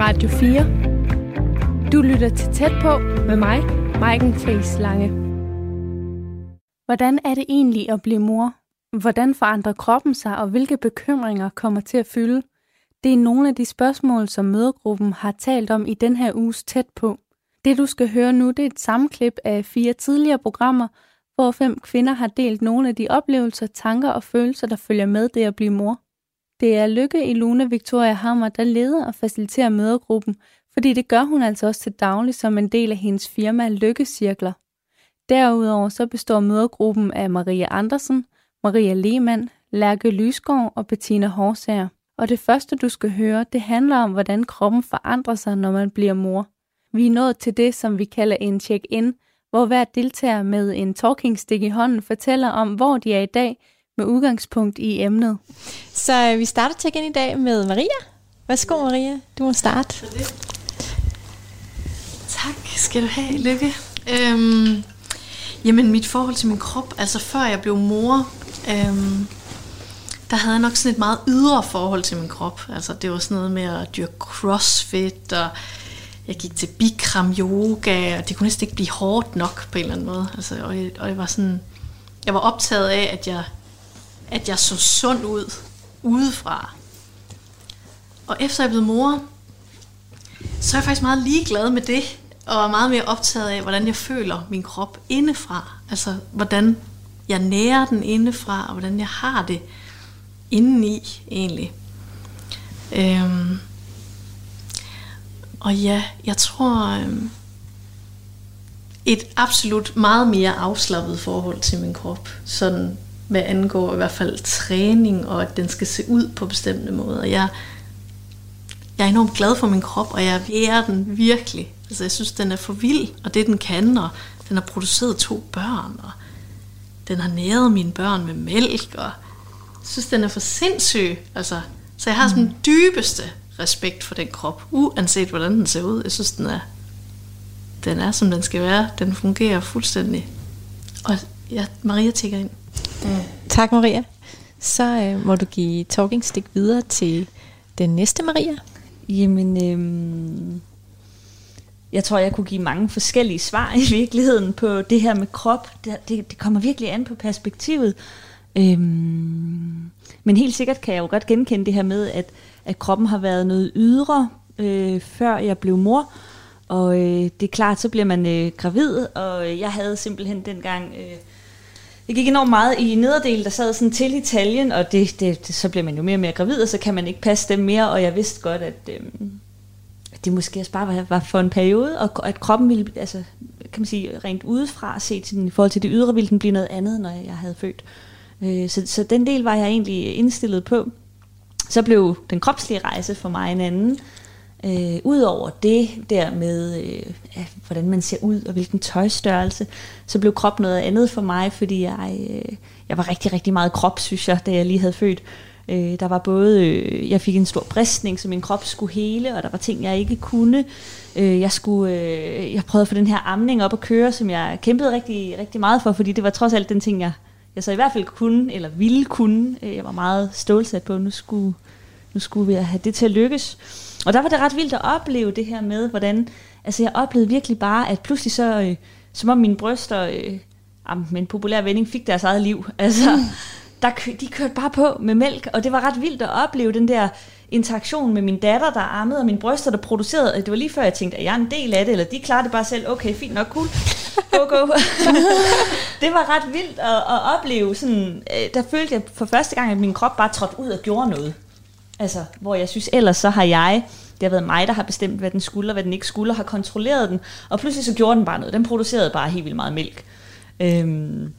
Radio 4. Du lytter til Tæt på med mig, Maiken Friis Lange. Hvordan er det egentlig at blive mor? Hvordan forandrer kroppen sig, og hvilke bekymringer kommer til at fylde? Det er nogle af de spørgsmål, som mødergruppen har talt om i den her uges Tæt på. Det du skal høre nu, det er et sammenklip af fire tidligere programmer, hvor fem kvinder har delt nogle af de oplevelser, tanker og følelser, der følger med det at blive mor. Det er Lykke i Luna Victoria Hammer, der leder og faciliterer mødergruppen, fordi det gør hun altså også til daglig som en del af hendes firma Lykkecirkler. Derudover så består mødergruppen af Maria Andersen, Maria Lehmann, Lærke Lysgaard og Bettina Horsager. Og det første, du skal høre, det handler om, hvordan kroppen forandrer sig, når man bliver mor. Vi er nået til det, som vi kalder en check-in, hvor hver deltager med en talking stick i hånden fortæller om, hvor de er i dag, med udgangspunkt i emnet. Så øh, vi starter check-in i dag med Maria. Værsgo Maria, du må starte. Tak skal du have, Lykke. Øhm, jamen mit forhold til min krop, altså før jeg blev mor, øhm, der havde jeg nok sådan et meget ydre forhold til min krop. Altså det var sådan noget med at dyrke crossfit, og jeg gik til Bikram yoga, og det kunne næsten ikke blive hårdt nok på en eller anden måde. Altså, og, jeg, og jeg var sådan, jeg var optaget af, at jeg, at jeg så sund ud udefra. Og efter jeg blev mor, så er jeg faktisk meget ligeglad med det, og er meget mere optaget af, hvordan jeg føler min krop indefra. Altså, hvordan jeg nærer den indefra, og hvordan jeg har det indeni, egentlig. Øhm, og ja, jeg tror, øhm, et absolut meget mere afslappet forhold til min krop, sådan hvad angår i hvert fald træning, og at den skal se ud på bestemte måder. Jeg, jeg er enormt glad for min krop, og jeg værer den virkelig. Altså, jeg synes, den er for vild, og det den kan, og den har produceret to børn, og den har næret mine børn med mælk, og jeg synes, den er for sindssyg. Altså, så jeg har sådan den dybeste respekt for den krop, uanset hvordan den ser ud. Jeg synes, den er, den er som den skal være. Den fungerer fuldstændig. Og ja, Maria tigger ind. Mm. Tak Maria. Så øh, må du give talking stick videre til den næste Maria. Jamen, øhm, jeg tror, jeg kunne give mange forskellige svar i virkeligheden på det her med krop. Det, det, det kommer virkelig an på perspektivet. Øhm, men helt sikkert kan jeg jo godt genkende det her med, at, at kroppen har været noget ydre, øh, før jeg blev mor. Og øh, det er klart, så bliver man øh, gravid, og øh, jeg havde simpelthen dengang... Øh, jeg gik enormt meget i nederdelen, der sad sådan til Italien, og det, det, det, så bliver man jo mere og mere gravid, og så kan man ikke passe dem mere, og jeg vidste godt, at, øh, at det måske også bare var, var for en periode, og at kroppen ville, altså, kan man sige, rent udefra set til i forhold til det ydre, ville den blive noget andet, når jeg havde født. Øh, så, så den del var jeg egentlig indstillet på. Så blev den kropslige rejse for mig en anden. Øh, Udover det der med, øh, ja, hvordan man ser ud og hvilken tøjstørrelse, så blev krop noget andet for mig, fordi jeg, øh, jeg var rigtig, rigtig meget krop, synes jeg, da jeg lige havde født. Øh, der var både, øh, jeg fik en stor bristning, så min krop skulle hele, og der var ting, jeg ikke kunne. Øh, jeg, skulle, øh, jeg prøvede at få den her amning op at køre, som jeg kæmpede rigtig, rigtig meget for, fordi det var trods alt den ting, jeg, jeg så i hvert fald kunne, eller ville kunne. Øh, jeg var meget stålsat på, at nu skulle, nu skulle vi have det til at lykkes. Og der var det ret vildt at opleve det her med, hvordan, altså jeg oplevede virkelig bare, at pludselig så, øh, som om mine bryster, øh, med en populær vending, fik deres eget liv. Altså, mm. der, de kørte bare på med mælk, og det var ret vildt at opleve den der interaktion med min datter, der ammede, og mine bryster, der producerede. Det var lige før, jeg tænkte, at jeg er en del af det, eller de klarer det bare selv. Okay, fint nok, cool. Go, go. det var ret vildt at, at opleve. Sådan, øh, der følte jeg for første gang, at min krop bare trådte ud og gjorde noget. Altså, hvor jeg synes, ellers så har jeg, det har været mig, der har bestemt, hvad den skulle og hvad den ikke skulle, og har kontrolleret den. Og pludselig så gjorde den bare noget. Den producerede bare helt vildt meget mælk. Øhm,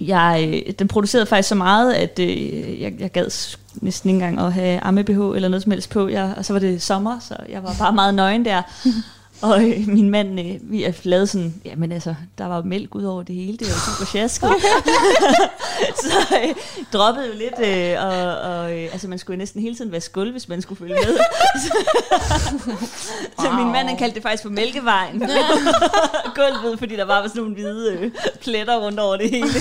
jeg, den producerede faktisk så meget, at øh, jeg, jeg gad næsten ikke engang at have amme-BH eller noget som helst på. Jeg, og så var det sommer, så jeg var bare meget nøgen der. Og øh, min mand, øh, vi har lavet sådan, jamen altså, der var mælk ud over det hele, det var super sjasket. så øh, droppede jo lidt, øh, og, og øh, altså man skulle næsten hele tiden være skuld, hvis man skulle følge med. så min mand, han kaldte det faktisk for mælkevejen. Gulvet, fordi der bare var sådan nogle hvide øh, pletter rundt over det hele.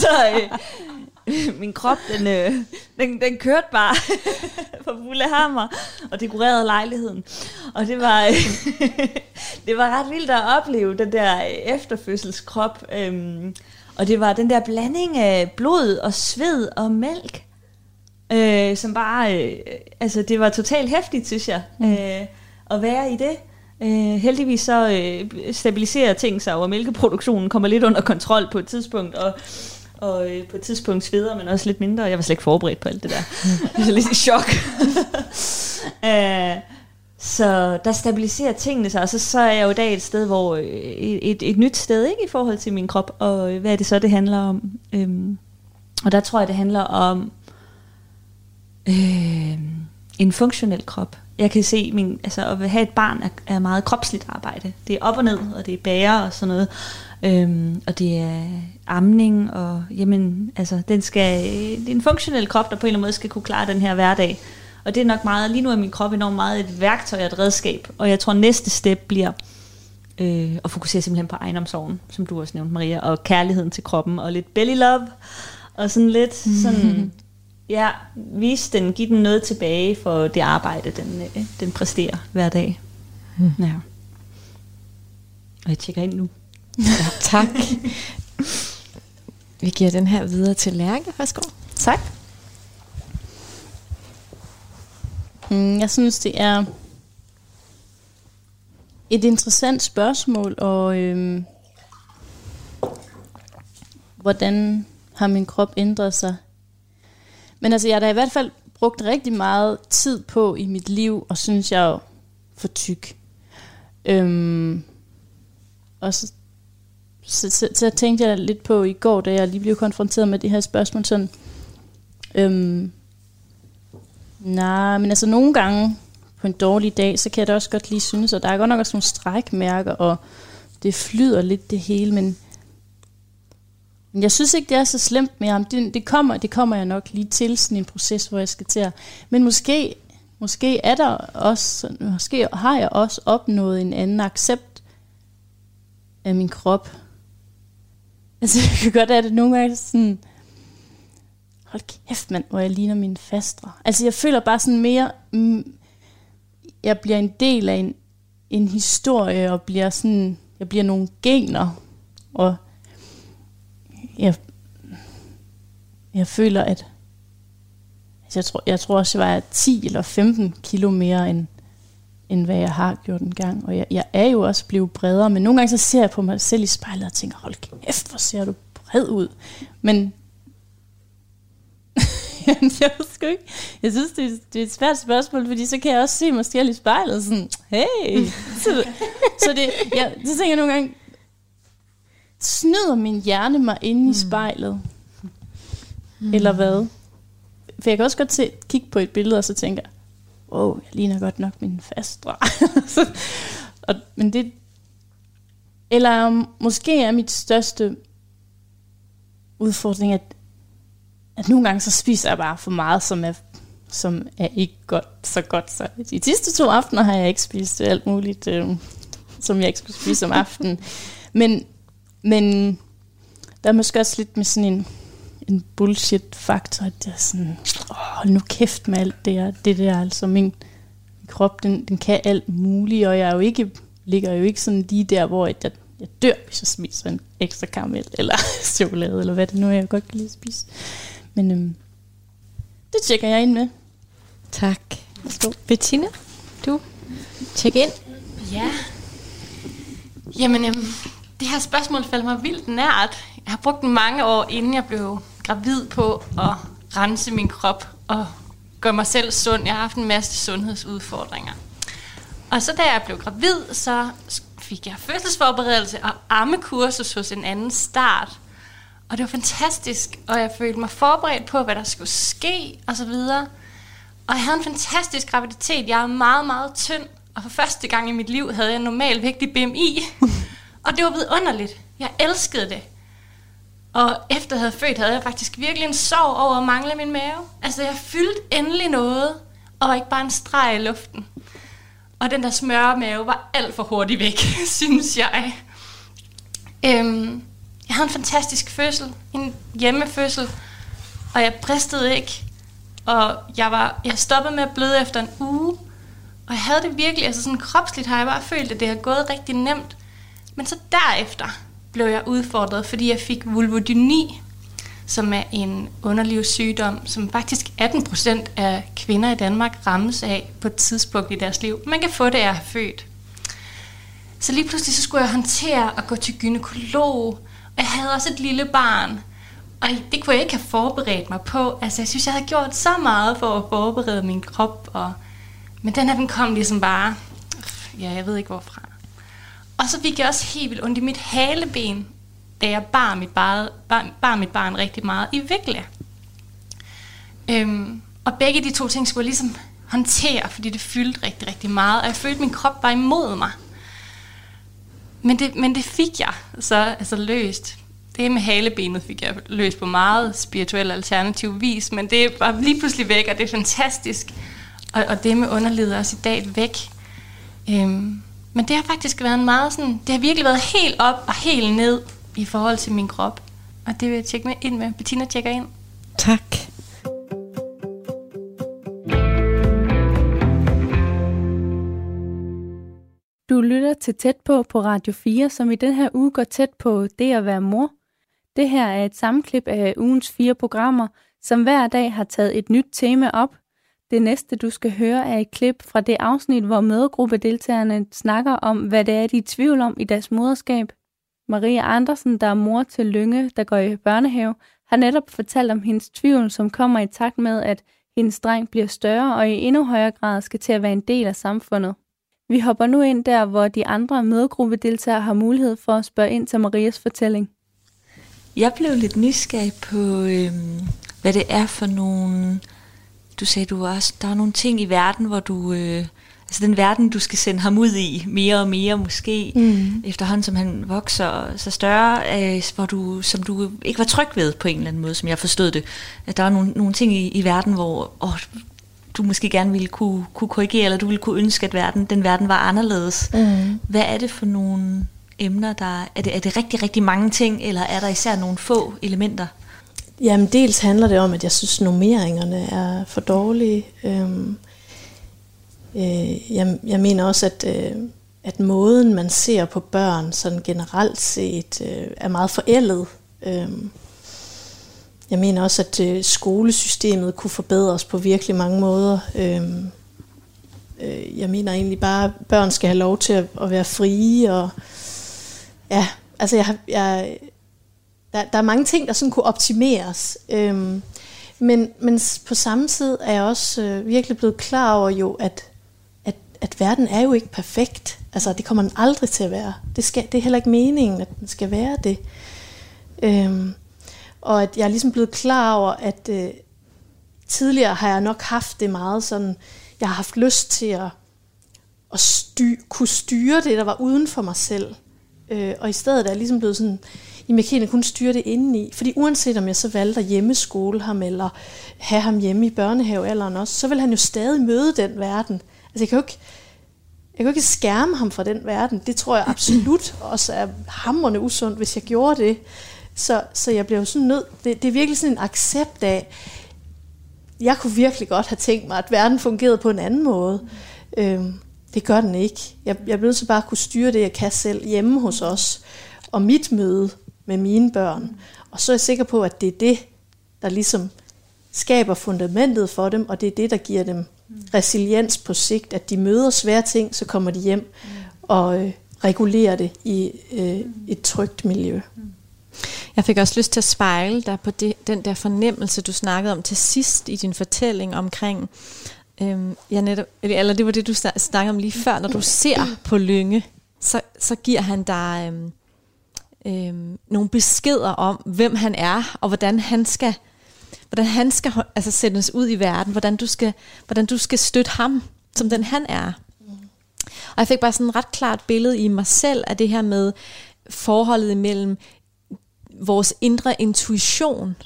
så øh, min krop, den... Øh, den, den kørte bare på fuld hammer og dekorerede lejligheden. Og det var, det var ret vildt at opleve den der efterfødselskrop. Øhm, og det var den der blanding af blod og sved og mælk, øh, som bare, øh, altså det var totalt hæftigt, synes jeg, mm. øh, at være i det. Øh, heldigvis så øh, stabiliserer ting sig, og mælkeproduktionen kommer lidt under kontrol på et tidspunkt, og og øh, på et tidspunkt sveder men også lidt mindre. Jeg var slet ikke forberedt på alt det der. jeg er lidt i chok. uh, så der stabiliserer tingene sig, og så, så er jeg jo i dag et sted, hvor øh, et, et, nyt sted ikke i forhold til min krop, og øh, hvad er det så, det handler om? Um, og der tror jeg, det handler om øh, en funktionel krop. Jeg kan se, min, altså at have et barn er, er meget kropsligt arbejde. Det er op og ned, og det er bære og sådan noget. Øhm, og det er amning, og jamen, altså, den skal, det er en funktionel krop, der på en eller anden måde skal kunne klare den her hverdag. Og det er nok meget, lige nu er min krop enormt meget et værktøj og et redskab, og jeg tror næste step bliver øh, at fokusere simpelthen på egenomsorgen, som du også nævnte, Maria, og kærligheden til kroppen, og lidt belly love, og sådan lidt sådan, ja, vise den, give den noget tilbage for det arbejde, den, øh, den præsterer hver dag. Mm. Ja. Og jeg tjekker ind nu. Ja, tak. Vi giver den her videre til Lærke. Værsgo. Tak. Mm, jeg synes, det er et interessant spørgsmål, og øhm, hvordan har min krop ændret sig? Men altså, jeg har da i hvert fald brugt rigtig meget tid på i mit liv, og synes jeg er for tyk. Øhm, og så så, så, så tænkte jeg lidt på i går, da jeg lige blev konfronteret med det her spørgsmål, sådan, øhm, nej, men altså nogle gange på en dårlig dag, så kan jeg da også godt lige synes, og der er godt nok også nogle strækmærker, og det flyder lidt det hele, men jeg synes ikke, det er så slemt mere. Det, det, kommer, det kommer jeg nok lige til, sådan en proces, hvor jeg skal til at... Men måske, måske er der også, måske har jeg også opnået en anden accept af min krop, Altså, jeg kan godt have det nogle gange sådan, hold kæft mand, hvor jeg ligner mine fastre. Altså, jeg føler bare sådan mere, mm, jeg bliver en del af en, en historie, og bliver sådan, jeg bliver nogle gener, og jeg, jeg føler, at altså jeg, tror, jeg tror også, jeg var 10 eller 15 kilo mere, end, end hvad jeg har gjort en gang. Og jeg, jeg er jo også blevet bredere, men nogle gange så ser jeg på mig selv i spejlet og tænker, hold kæft, hvor ser du bred ud. Men jeg ved sgu ikke. Jeg synes, det er, det er et svært spørgsmål, fordi så kan jeg også se mig selv i spejlet og sådan, hey. så, så det, jeg, det tænker jeg nogle gange, snyder min hjerne mig inde i mm. spejlet? Mm. Eller hvad? For jeg kan også godt se, kigge på et billede, og så tænker wow, jeg ligner godt nok min fastre. og, men det, eller um, måske er mit største udfordring, at, at nogle gange så spiser jeg bare for meget, som er, som er ikke godt, så godt. Så de sidste to aftener har jeg ikke spist alt muligt, øh, som jeg ikke skulle spise om aftenen. Men, men der er måske også lidt med sådan en, en bullshit-faktor, at det er sådan, åh, nu kæft med alt det, der, det der, altså min, min krop, den, den kan alt muligt, og jeg er jo ikke, ligger jo ikke sådan lige der, hvor jeg, jeg dør, hvis jeg spiser en ekstra karamel, eller chokolade, eller hvad det nu er, jeg godt kan lide at spise. Men øhm, det tjekker jeg ind med. Tak. Værsgo. Bettina, du tjek ind. Ja. Jamen, øhm, det her spørgsmål falder mig vildt nært. Jeg har brugt mange år, inden jeg blev gravid på at rense min krop og gøre mig selv sund. Jeg har haft en masse sundhedsudfordringer. Og så da jeg blev gravid, så fik jeg fødselsforberedelse og ammekursus hos en anden start. Og det var fantastisk, og jeg følte mig forberedt på, hvad der skulle ske, og så videre. Og jeg havde en fantastisk graviditet. Jeg er meget, meget tynd, og for første gang i mit liv havde jeg normal vægtig BMI. og det var vidunderligt. Jeg elskede det. Og efter jeg havde født, havde jeg faktisk virkelig en sorg over at mangle min mave. Altså, jeg fyldte endelig noget, og var ikke bare en streg i luften. Og den der smørmave var alt for hurtigt væk, synes jeg. Øhm, jeg havde en fantastisk fødsel, en hjemmefødsel, og jeg bristede ikke. og jeg, var, jeg stoppede med at bløde efter en uge, og jeg havde det virkelig, altså sådan kropsligt har jeg bare følt, at det har gået rigtig nemt. Men så derefter blev jeg udfordret, fordi jeg fik vulvodyni, som er en underlivssygdom, som faktisk 18 procent af kvinder i Danmark rammes af på et tidspunkt i deres liv. Man kan få det af at have født. Så lige pludselig så skulle jeg håndtere at gå til gynekolog, og jeg havde også et lille barn. Og det kunne jeg ikke have forberedt mig på. Altså jeg synes, jeg havde gjort så meget for at forberede min krop. Og... Men den her, den kom ligesom bare, ja, jeg ved ikke hvorfra. Og så fik jeg også helt vildt ondt i mit haleben, da jeg bar mit, bar, bar, bar mit barn rigtig meget i vikle. Øhm, og begge de to ting skulle jeg ligesom håndtere, fordi det fyldte rigtig, rigtig meget. Og jeg følte, at min krop var imod mig. Men det, men det fik jeg så altså løst. Det med halebenet fik jeg løst på meget spirituel alternativ vis, men det var lige pludselig væk, og det er fantastisk. Og, og det med underlivet er også i dag væk. Øhm, men det har faktisk været en meget sådan, det har virkelig været helt op og helt ned i forhold til min krop. Og det vil jeg tjekke med ind med. Bettina tjekker ind. Tak. Du lytter til Tæt på på Radio 4, som i den her uge går tæt på det at være mor. Det her er et sammenklip af ugens fire programmer, som hver dag har taget et nyt tema op. Det næste, du skal høre, er et klip fra det afsnit, hvor mødegruppedeltagerne snakker om, hvad det er, de er i tvivl om i deres moderskab. Maria Andersen, der er mor til Lynge, der går i børnehave, har netop fortalt om hendes tvivl, som kommer i takt med, at hendes dreng bliver større og i endnu højere grad skal til at være en del af samfundet. Vi hopper nu ind der, hvor de andre mødegruppedeltagere har mulighed for at spørge ind til Marias fortælling. Jeg blev lidt nysgerrig på, øh, hvad det er for nogle... Du sagde, du også, der er nogle ting i verden, hvor du... Øh, altså den verden, du skal sende ham ud i, mere og mere måske, mm. efterhånden som han vokser så større, øh, hvor du, som du ikke var tryg ved på en eller anden måde, som jeg forstod det. At der er nogle, nogle ting i, i verden, hvor åh, du måske gerne ville kunne, kunne korrigere, eller du ville kunne ønske, at verden, den verden var anderledes. Mm. Hvad er det for nogle emner, der er det, er det rigtig, rigtig mange ting, eller er der især nogle få elementer? Jamen dels handler det om, at jeg synes, normeringerne er for dårlige. Øhm, øh, jeg, jeg mener også, at, øh, at måden, man ser på børn sådan generelt set, øh, er meget forældet. Øhm, jeg mener også, at øh, skolesystemet kunne forbedres på virkelig mange måder. Øhm, øh, jeg mener egentlig bare, at børn skal have lov til at, at være frie. Og, ja, altså jeg, jeg, der, der er mange ting, der sådan kunne optimeres. Øhm, men, men på samme tid er jeg også øh, virkelig blevet klar over jo, at, at, at verden er jo ikke perfekt. Altså det kommer den aldrig til at være. Det, skal, det er heller ikke meningen, at den skal være det. Øhm, og at jeg er ligesom blevet klar over, at øh, tidligere har jeg nok haft det meget sådan, jeg har haft lyst til at, at sty, kunne styre det, der var uden for mig selv. Øh, og i stedet er jeg ligesom blevet sådan, jamen jeg kan kun styre det indeni. Fordi uanset om jeg så valgte at hjemmeskole ham, eller have ham hjemme i børnehavealderen også, så vil han jo stadig møde den verden. Altså jeg kan jo ikke, jeg kan jo ikke skærme ham fra den verden. Det tror jeg absolut også er hamrende usundt, hvis jeg gjorde det. Så, så jeg blev sådan nødt, det, det er virkelig sådan en accept af, jeg kunne virkelig godt have tænkt mig, at verden fungerede på en anden måde. Mm. Øhm, det gør den ikke. Jeg, jeg blev så bare at kunne styre det, jeg kan selv hjemme hos os, og mit møde med mine børn. Og så er jeg sikker på, at det er det, der ligesom skaber fundamentet for dem, og det er det, der giver dem resiliens på sigt, at de møder svære ting, så kommer de hjem og øh, regulerer det i øh, et trygt miljø. Jeg fik også lyst til at spejle dig på det, den der fornemmelse, du snakkede om til sidst i din fortælling omkring, øhm, ja, netop, eller det var det, du snakkede om lige før, når du ser på Lynge, så, så giver han dig øhm, øhm, nogle beskeder om, hvem han er, og hvordan han skal, hvordan han skal altså, sættes ud i verden, hvordan du skal, hvordan du skal støtte ham, som den han er. Og jeg fik bare sådan et ret klart billede i mig selv af det her med forholdet imellem vores indre intuition,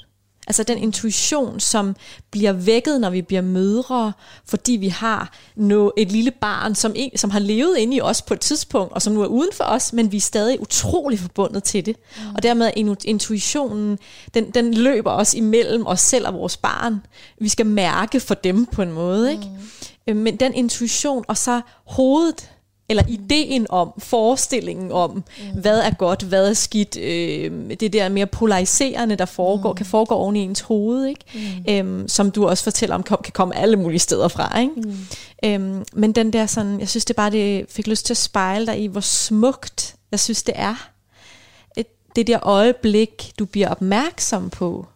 Altså den intuition, som bliver vækket, når vi bliver mødre, fordi vi har no, et lille barn, som, en, som har levet inde i os på et tidspunkt, og som nu er uden for os, men vi er stadig utrolig forbundet til det. Mm. Og dermed er intuitionen, den, den løber os imellem os selv og vores barn. Vi skal mærke for dem på en måde. Ikke? Mm. Øh, men den intuition, og så hovedet, eller ideen om, forestillingen om, mm. hvad er godt, hvad er skidt, øh, det der mere polariserende, der foregår, mm. kan foregå oven i ens hoved, ikke? Mm. Øhm, som du også fortæller om, kan komme alle mulige steder fra. Ikke? Mm. Øhm, men den der sådan, jeg synes det bare, det fik lyst til at spejle dig i, hvor smukt jeg synes det er. Et, det der øjeblik, du bliver opmærksom på.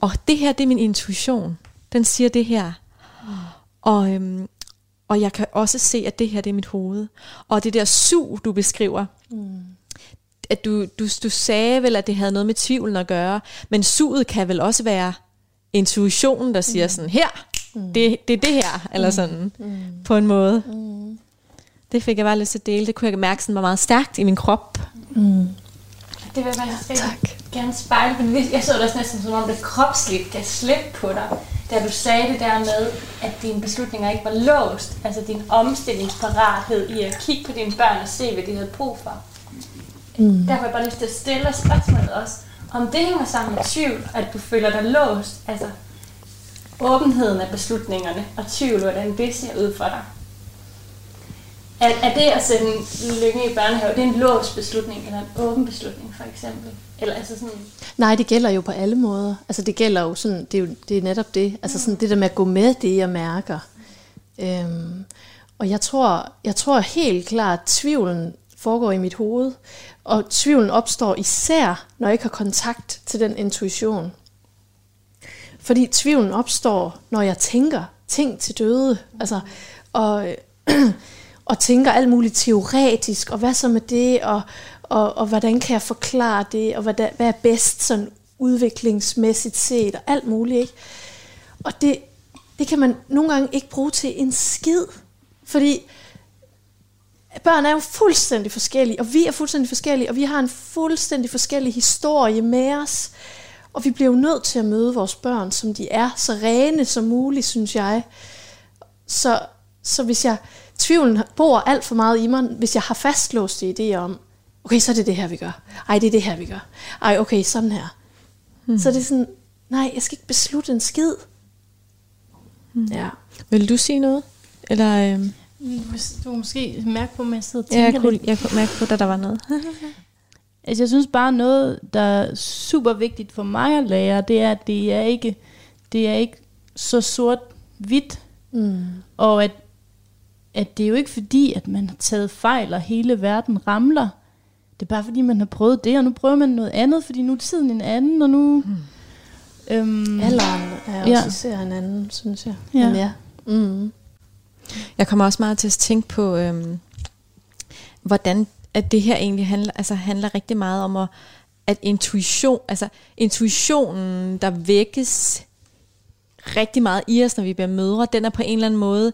Og det her, det er min intuition. Den siger det her. Mm. Og, øhm, og jeg kan også se, at det her det er mit hoved. Og det der sug, du beskriver, mm. at du, du, du sagde vel, at det havde noget med tvivlen at gøre, men suget kan vel også være intuitionen, der siger mm. sådan, her, mm. det, det er det her, eller mm. sådan, mm. på en måde. Mm. Det fik jeg bare lyst til at dele. Det kunne jeg mærke sådan var meget stærkt i min krop. Mm. Det vil jeg tak. gerne spejle, men jeg så det også næsten som om det kropsligt kan slippe på dig da du sagde det der med, at dine beslutninger ikke var låst, altså din omstillingsparathed i at kigge på dine børn og se, hvad de havde brug for. Mm. Derfor har jeg bare lyst til at stille spørgsmålet også, om det hænger sammen med tvivl, at du føler dig låst, altså åbenheden af beslutningerne og tvivl, hvordan det ser ud for dig. Er, er det at sende Lykke i børnehave, det er en låst beslutning, eller en åben beslutning for eksempel? Eller altså sådan... Nej, det gælder jo på alle måder. Altså det gælder jo sådan, det er, jo, det er netop det. Altså sådan det der med at gå med det, jeg mærker. Øhm, og jeg tror, jeg tror helt klart, at tvivlen foregår i mit hoved. Og tvivlen opstår især, når jeg ikke har kontakt til den intuition. Fordi tvivlen opstår, når jeg tænker ting til døde. Altså, og, og tænker alt muligt teoretisk, og hvad så med det, og, og, og hvordan kan jeg forklare det, og hvad, der, hvad er bedst sådan udviklingsmæssigt set, og alt muligt. Ikke? Og det, det kan man nogle gange ikke bruge til en skid, fordi børn er jo fuldstændig forskellige, og vi er fuldstændig forskellige, og vi har en fuldstændig forskellig historie med os. Og vi bliver jo nødt til at møde vores børn, som de er, så rene som muligt, synes jeg. Så, så hvis jeg, tvivlen bor alt for meget i mig, hvis jeg har fastlåste idéer om, okay, så er det det her, vi gør. Ej, det er det her, vi gør. Ej, okay, sådan her. Hmm. Så det er sådan, nej, jeg skal ikke beslutte en skid. Hmm. Ja. Vil du sige noget? Eller, øhm? Du måske mærke på, at jeg sidder og tænker jeg kunne, Jeg kunne mærke på, at der var noget. altså, jeg synes bare noget, der er super vigtigt for mig at lære, det er, at det er ikke, det er ikke så sort-hvidt. Mm. Og at, at det er jo ikke fordi, at man har taget fejl, og hele verden ramler. Det er bare fordi, man har prøvet det, og nu prøver man noget andet, fordi nu er tiden en anden, og nu... Hmm. Øhm, Alderen er også ja. især en anden, synes jeg. Ja. Men ja. Mm. Jeg kommer også meget til at tænke på, øhm, hvordan at det her egentlig handler, altså handler rigtig meget om at, at intuition, altså intuitionen, der vækkes rigtig meget i os, når vi bliver mødre, den er på en eller anden måde,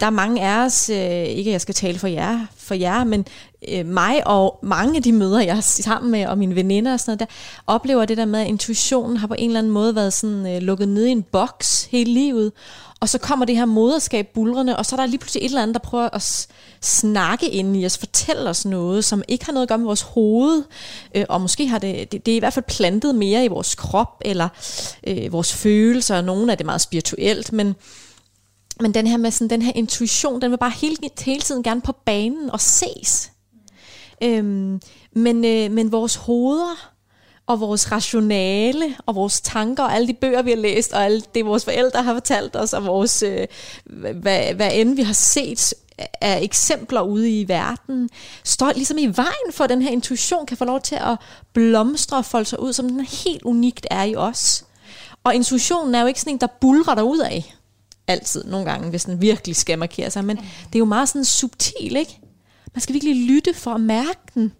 der er mange af os, øh, ikke at jeg skal tale for jer, for jer, men øh, mig og mange af de møder, jeg er sammen med, og mine veninder og sådan noget, der oplever det der med, at intuitionen har på en eller anden måde været sådan øh, lukket ned i en boks hele livet, og så kommer det her moderskab bulrende, og så er der lige pludselig et eller andet, der prøver at snakke ind i os, fortælle os noget, som ikke har noget at gøre med vores hoved, øh, og måske har det, det, det er i hvert fald plantet mere i vores krop, eller øh, vores følelser, og nogle af det meget spirituelt, men men den her med sådan, den her intuition, den vil bare hele, hele tiden gerne på banen og ses. Øhm, men, øh, men vores hoveder og vores rationale og vores tanker og alle de bøger, vi har læst, og alt det, vores forældre har fortalt os, og vores, øh, hvad, hvad end vi har set af eksempler ude i verden, står ligesom i vejen for, at den her intuition kan få lov til at blomstre og folde sig ud, som den helt unikt er i os. Og intuitionen er jo ikke sådan en, der bulrer dig ud af altid, nogle gange, hvis den virkelig skal markere sig, men det er jo meget sådan subtil, ikke? Man skal virkelig lytte for at mærke den.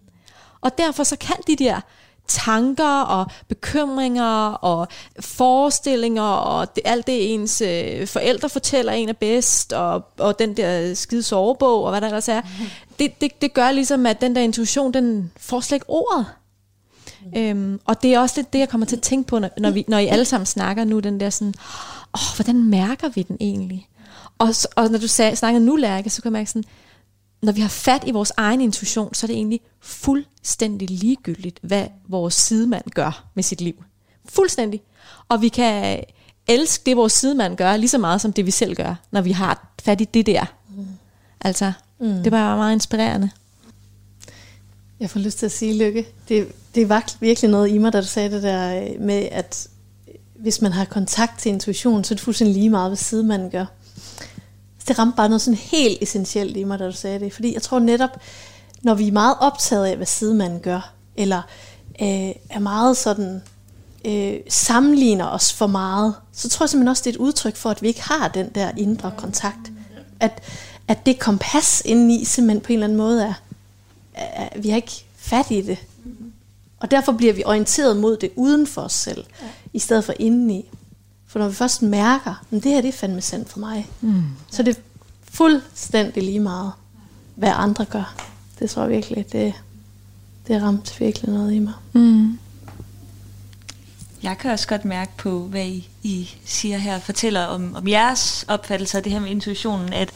Og derfor så kan de der tanker og bekymringer og forestillinger og det, alt det ens øh, forældre fortæller en er bedst og, og den der skide sovebog og hvad der ellers er, det, det, det gør ligesom, at den der intuition, den får slet ikke ordet. Mm. Øhm, og det er også lidt det, jeg kommer til at tænke på, når, når, vi, når I alle sammen snakker nu, den der sådan, åh, hvordan mærker vi den egentlig? Og, og når du sag, snakker nu, Lærke, så kan jeg mærke sådan, når vi har fat i vores egen intuition, så er det egentlig fuldstændig ligegyldigt, hvad vores sidemand gør med sit liv. Fuldstændig. Og vi kan elske det, vores sidemand gør, lige så meget som det, vi selv gør, når vi har fat i det der. Mm. Altså, mm. det var meget inspirerende. Jeg får lyst til at sige, Lykke, det, det var virkelig noget i mig, da du sagde det der med, at hvis man har kontakt til intuition, så er det fuldstændig lige meget, hvad sidemanden gør. Det ramte bare noget sådan helt essentielt i mig, da du sagde det. Fordi jeg tror netop, når vi er meget optaget af, hvad sidemanden gør, eller øh, er meget sådan, øh, sammenligner os for meget, så tror jeg simpelthen også, det er et udtryk for, at vi ikke har den der indre kontakt. At, at det kompas indeni simpelthen på en eller anden måde er, er vi har ikke fat i det. Og derfor bliver vi orienteret mod det uden for os selv, ja. i stedet for indeni. For når vi først mærker, at det her det er fandme sandt for mig, mm. så er det fuldstændig lige meget, hvad andre gør. Det tror jeg virkelig, det, det ramt virkelig noget i mig. Mm. Jeg kan også godt mærke på, hvad I, I siger her, fortæller om, om jeres opfattelse af det her med intuitionen, at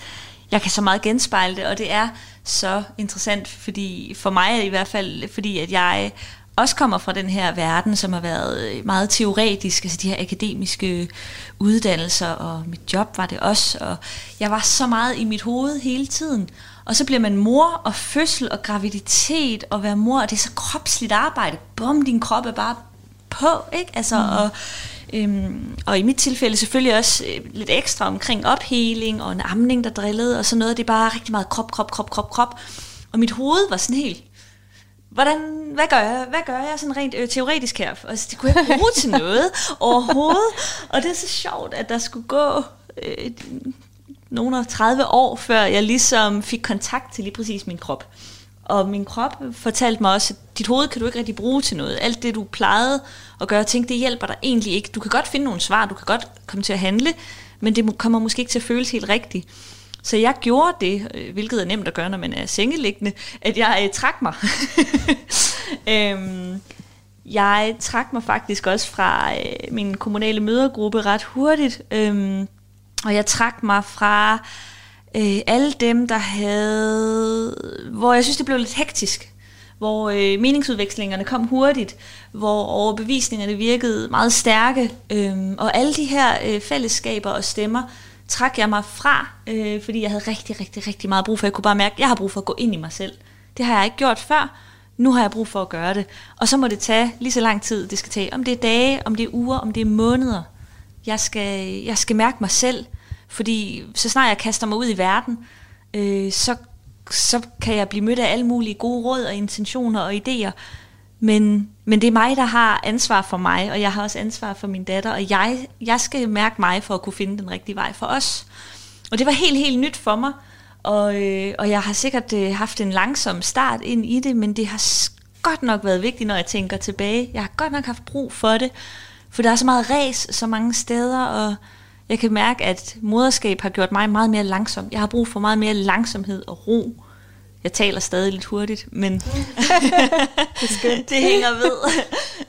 jeg kan så meget genspejle det, og det er så interessant, fordi for mig i hvert fald, fordi at jeg også kommer fra den her verden, som har været meget teoretisk, altså de her akademiske uddannelser, og mit job var det også, og jeg var så meget i mit hoved hele tiden. Og så bliver man mor, og fødsel, og graviditet, og være mor, og det er så kropsligt arbejde. Bum, din krop er bare på, ikke? Altså, mm. og, øhm, og i mit tilfælde selvfølgelig også øh, lidt ekstra omkring opheling, og en amning, der drillede, og sådan noget. Det er bare rigtig meget krop, krop, krop, krop, krop. Og mit hoved var sådan helt hvordan, hvad gør jeg, hvad gør jeg sådan rent øh, teoretisk her? Altså, det kunne jeg bruge til noget overhovedet. Og det er så sjovt, at der skulle gå øh, nogle 30 år, før jeg ligesom fik kontakt til lige præcis min krop. Og min krop fortalte mig også, at dit hoved kan du ikke rigtig bruge til noget. Alt det, du plejede at gøre, tænkte, det hjælper dig egentlig ikke. Du kan godt finde nogle svar, du kan godt komme til at handle, men det kommer måske ikke til at føles helt rigtigt. Så jeg gjorde det, øh, hvilket er nemt at gøre, når man er sengeliggende, at jeg øh, trak mig. øhm, jeg trak mig faktisk også fra øh, min kommunale mødergruppe ret hurtigt, øhm, og jeg trak mig fra øh, alle dem, der havde, hvor jeg synes, det blev lidt hektisk, hvor øh, meningsudvekslingerne kom hurtigt, hvor overbevisningerne virkede meget stærke, øh, og alle de her øh, fællesskaber og stemmer, trak jeg mig fra, øh, fordi jeg havde rigtig, rigtig, rigtig meget brug for. Jeg kunne bare mærke, at jeg har brug for at gå ind i mig selv. Det har jeg ikke gjort før. Nu har jeg brug for at gøre det. Og så må det tage lige så lang tid, det skal tage. Om det er dage, om det er uger, om det er måneder. Jeg skal, jeg skal mærke mig selv. Fordi så snart jeg kaster mig ud i verden, øh, så, så kan jeg blive mødt af alle mulige gode råd og intentioner og idéer. Men, men det er mig, der har ansvar for mig, og jeg har også ansvar for min datter, og jeg, jeg skal mærke mig for at kunne finde den rigtige vej for os. Og det var helt, helt nyt for mig, og, øh, og jeg har sikkert øh, haft en langsom start ind i det, men det har godt nok været vigtigt, når jeg tænker tilbage. Jeg har godt nok haft brug for det, for der er så meget ræs så mange steder, og jeg kan mærke, at moderskab har gjort mig meget mere langsom. Jeg har brug for meget mere langsomhed og ro. Jeg taler stadig lidt hurtigt, men det, det hænger ved.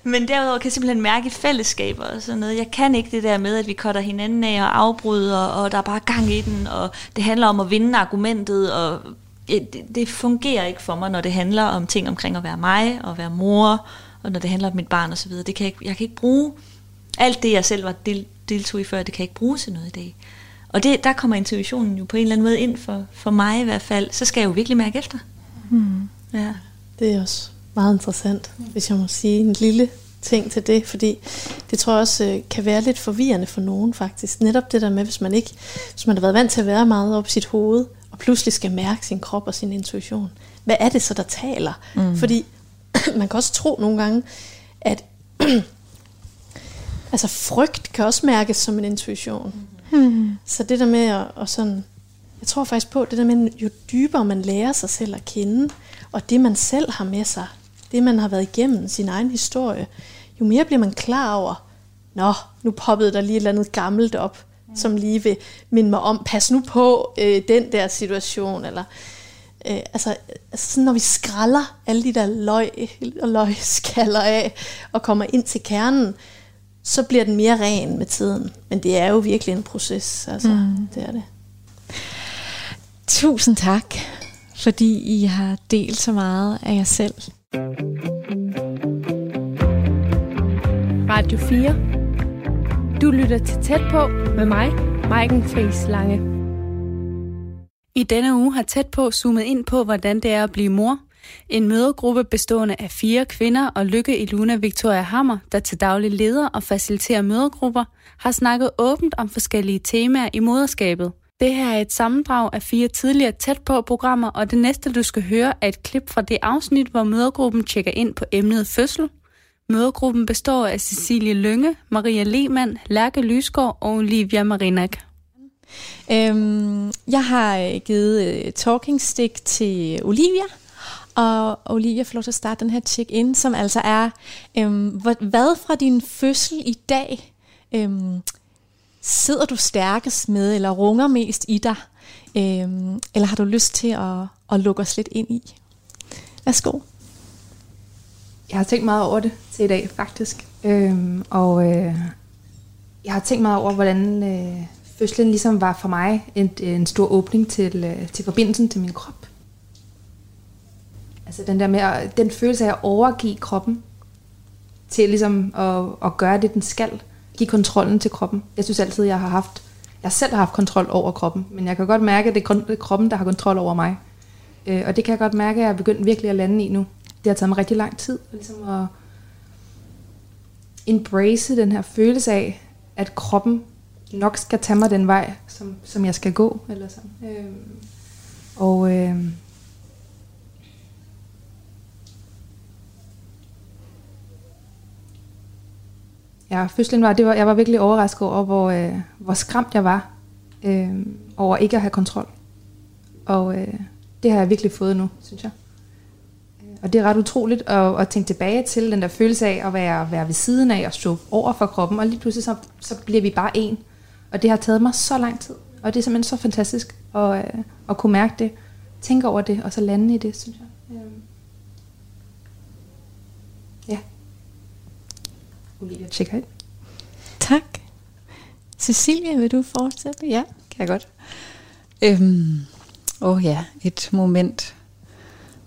men derudover kan jeg simpelthen mærke fællesskaber og sådan noget. Jeg kan ikke det der med, at vi cutter hinanden af og afbryder, og der er bare gang i den, og det handler om at vinde argumentet, og det, det fungerer ikke for mig, når det handler om ting omkring at være mig, og være mor, og når det handler om mit barn osv. Det kan jeg, jeg kan ikke bruge alt det, jeg selv var del, deltog i før, det kan jeg ikke bruge til noget i dag. Og det, der kommer intuitionen jo på en eller anden måde ind for, for mig i hvert fald. Så skal jeg jo virkelig mærke efter. Hmm. Ja. Det er også meget interessant, hvis jeg må sige en lille ting til det, fordi det tror jeg også øh, kan være lidt forvirrende for nogen faktisk. Netop det der med, hvis man ikke, hvis man har været vant til at være meget op i sit hoved, og pludselig skal mærke sin krop og sin intuition. Hvad er det så, der taler? Mm. Fordi man kan også tro nogle gange, at altså frygt kan også mærkes som en intuition. Mm. Så det der med at, og sådan, jeg tror faktisk på, det der med, jo dybere man lærer sig selv at kende, og det man selv har med sig, det man har været igennem, sin egen historie, jo mere bliver man klar over, nå, nu poppede der lige et eller andet gammelt op, mm. som lige vil minde mig om, pas nu på øh, den der situation, eller øh, altså, altså sådan, når vi skralder alle de der løg og løgskaller af og kommer ind til kernen, så bliver den mere ren med tiden. Men det er jo virkelig en proces, altså, mm. det er det. Tusind tak, fordi I har delt så meget af jer selv. Radio 4. Du lytter til Tæt på med mig, Maiken Friis Lange. I denne uge har Tæt på zoomet ind på, hvordan det er at blive mor. En mødergruppe bestående af fire kvinder og Lykke Iluna Victoria Hammer, der til daglig leder og faciliterer mødergrupper, har snakket åbent om forskellige temaer i moderskabet. Det her er et sammendrag af fire tidligere tæt på programmer, og det næste, du skal høre, er et klip fra det afsnit, hvor mødergruppen tjekker ind på emnet fødsel. Mødergruppen består af Cecilie Lønge, Maria Lehmann, Lærke Lysgaard og Olivia Marinak. Øhm, jeg har øh, givet øh, talking stick til Olivia, og Olivia får lov til at starte den her check-in, som altså er, øhm, hvad fra din fødsel i dag øhm, sidder du stærkest med, eller runger mest i dig, øhm, eller har du lyst til at, at lukke os lidt ind i? Værsgo. Jeg har tænkt meget over det til i dag, faktisk. Øhm, og øh, jeg har tænkt meget over, hvordan øh, fødslen ligesom var for mig en, en stor åbning til, øh, til forbindelsen til min krop. Altså den der med at, den følelse af at overgive kroppen til ligesom at, at gøre det, den skal. Give kontrollen til kroppen. Jeg synes altid, jeg har haft, jeg selv har haft kontrol over kroppen, men jeg kan godt mærke, at det er kroppen, der har kontrol over mig. Øh, og det kan jeg godt mærke, at jeg er begyndt virkelig at lande i nu. Det har taget mig rigtig lang tid, ligesom at embrace den her følelse af, at kroppen nok skal tage mig den vej, som, som jeg skal gå. Eller sådan. Øh, og øh, ja, fødslen var, det var, jeg var virkelig overrasket over, hvor, øh, hvor skræmt jeg var øh, over ikke at have kontrol. Og øh, det har jeg virkelig fået nu, synes jeg. Øh, og det er ret utroligt at, at tænke tilbage til den der følelse af at være, være ved siden af og stå over for kroppen, og lige pludselig så, så bliver vi bare en. Og det har taget mig så lang tid, og det er simpelthen så fantastisk at, øh, at kunne mærke det, tænke over det, og så lande i det, synes jeg. Øhm. Ja. Olivia tjekker ind. Tak. Cecilia, vil du fortsætte? Ja, kan jeg godt. Øhm, åh oh ja, et moment,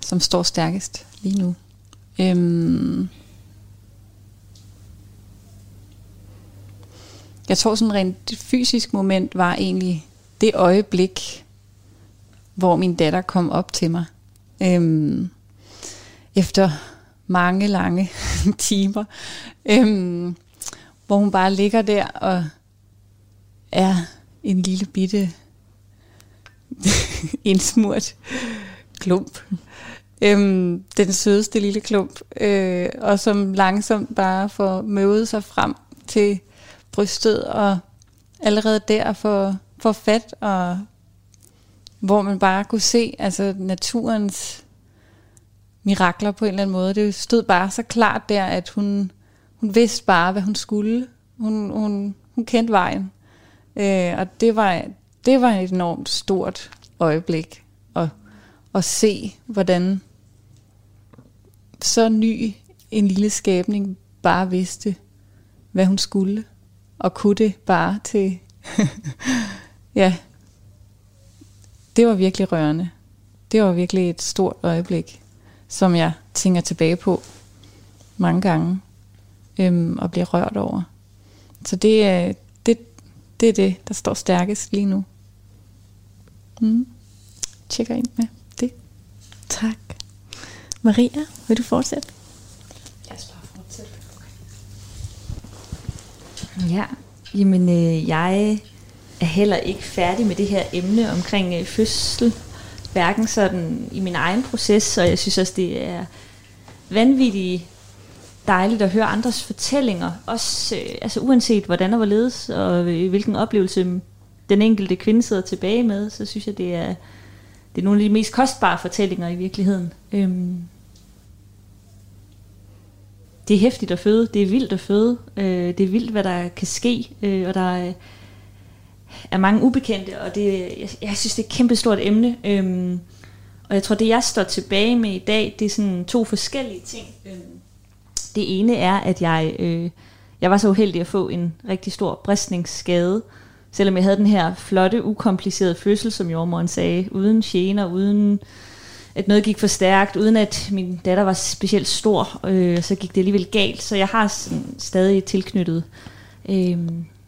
som står stærkest lige nu. Øhm, jeg tror sådan rent fysisk moment var egentlig det øjeblik, hvor min datter kom op til mig. Øhm, efter mange lange timer, øhm, hvor hun bare ligger der og er en lille bitte indsmurt klump. Øhm, den sødeste lille klump, øh, og som langsomt bare får møvet sig frem til brystet, og allerede der får, får fat, og hvor man bare kunne se altså naturens mirakler på en eller anden måde. Det stod bare så klart der, at hun, hun vidste bare, hvad hun skulle. Hun, hun, hun kendte vejen. Øh, og det var, det var et enormt stort øjeblik at, at se, hvordan så ny en lille skabning bare vidste, hvad hun skulle, og kunne det bare til, ja, det var virkelig rørende. Det var virkelig et stort øjeblik, som jeg tænker tilbage på mange gange, øhm, og bliver rørt over. Så det er det, det, er det, der står stærkest lige nu. Mm. Tjekker ind med det. Tak. Maria, vil du fortsætte? Jeg skal bare fortsætte. Ja, jamen øh, jeg er heller ikke færdig med det her emne omkring øh, fødsel. Hverken sådan i min egen proces, og jeg synes også, det er vanvittigt dejligt at høre andres fortællinger. Også øh, altså uanset hvordan og hvorledes, og øh, hvilken oplevelse den enkelte kvinde sidder tilbage med, så synes jeg, det er, det er nogle af de mest kostbare fortællinger i virkeligheden. Øhm, det er hæftigt at føde, det er vildt at føde, øh, det er vildt, hvad der kan ske, øh, og der er, er mange ubekendte, og det, jeg, jeg synes, det er et kæmpestort emne. Øhm, og jeg tror, det jeg står tilbage med i dag, det er sådan to forskellige ting. Øhm, det ene er, at jeg, øh, jeg var så uheldig at få en rigtig stor bristningsskade, selvom jeg havde den her flotte, ukomplicerede fødsel, som jordmoren sagde, uden gener, uden at noget gik for stærkt, uden at min datter var specielt stor, øh, så gik det alligevel galt. Så jeg har sådan stadig tilknyttet øh,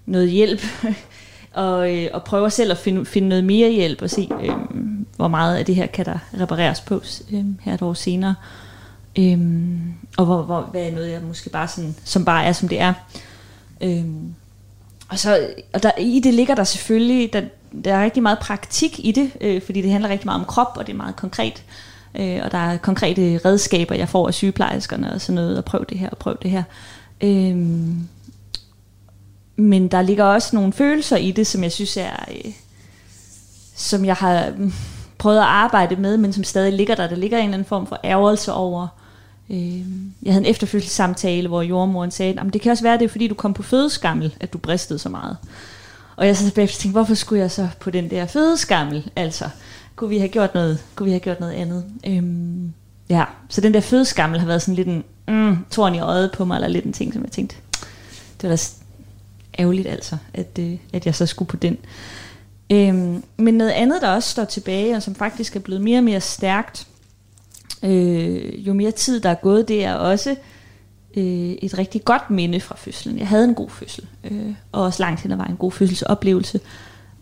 noget hjælp, og, øh, og prøver selv at finde, finde noget mere hjælp og se, øh, hvor meget af det her kan der repareres på øh, her et år senere. Øh, og hvor, hvor, hvad er noget, jeg måske bare sådan, som bare er, som det er. Øh, og så og der, i det ligger der selvfølgelig, der, der er rigtig meget praktik i det, øh, fordi det handler rigtig meget om krop, og det er meget konkret. Øh, og der er konkrete redskaber, jeg får af sygeplejerskerne og sådan noget, og prøv det her, og prøv det her. Øh, men der ligger også nogle følelser i det, som jeg synes er, øh, som jeg har mm, prøvet at arbejde med, men som stadig ligger der. Der ligger en eller anden form for ærgelse over, øh, jeg havde en efterfølgelsessamtale, hvor jordmoren sagde, at det kan også være, det er fordi du kom på fødeskammel, at du bristede så meget. Og jeg så bagefter tænkte, hvorfor skulle jeg så på den der fødeskammel? Altså, kunne vi have gjort noget, kunne vi have gjort noget andet? Øhm, ja, så den der fødeskammel har været sådan lidt en mm, torn i øjet på mig, eller lidt en ting, som jeg tænkte, det var da ærgerligt altså, at, øh, at jeg så skulle på den. Øhm, men noget andet, der også står tilbage, og som faktisk er blevet mere og mere stærkt, øh, jo mere tid der er gået, det er også øh, et rigtig godt minde fra fødslen. Jeg havde en god fødsel, øh, og også langt hen ad vejen en god fødselsoplevelse.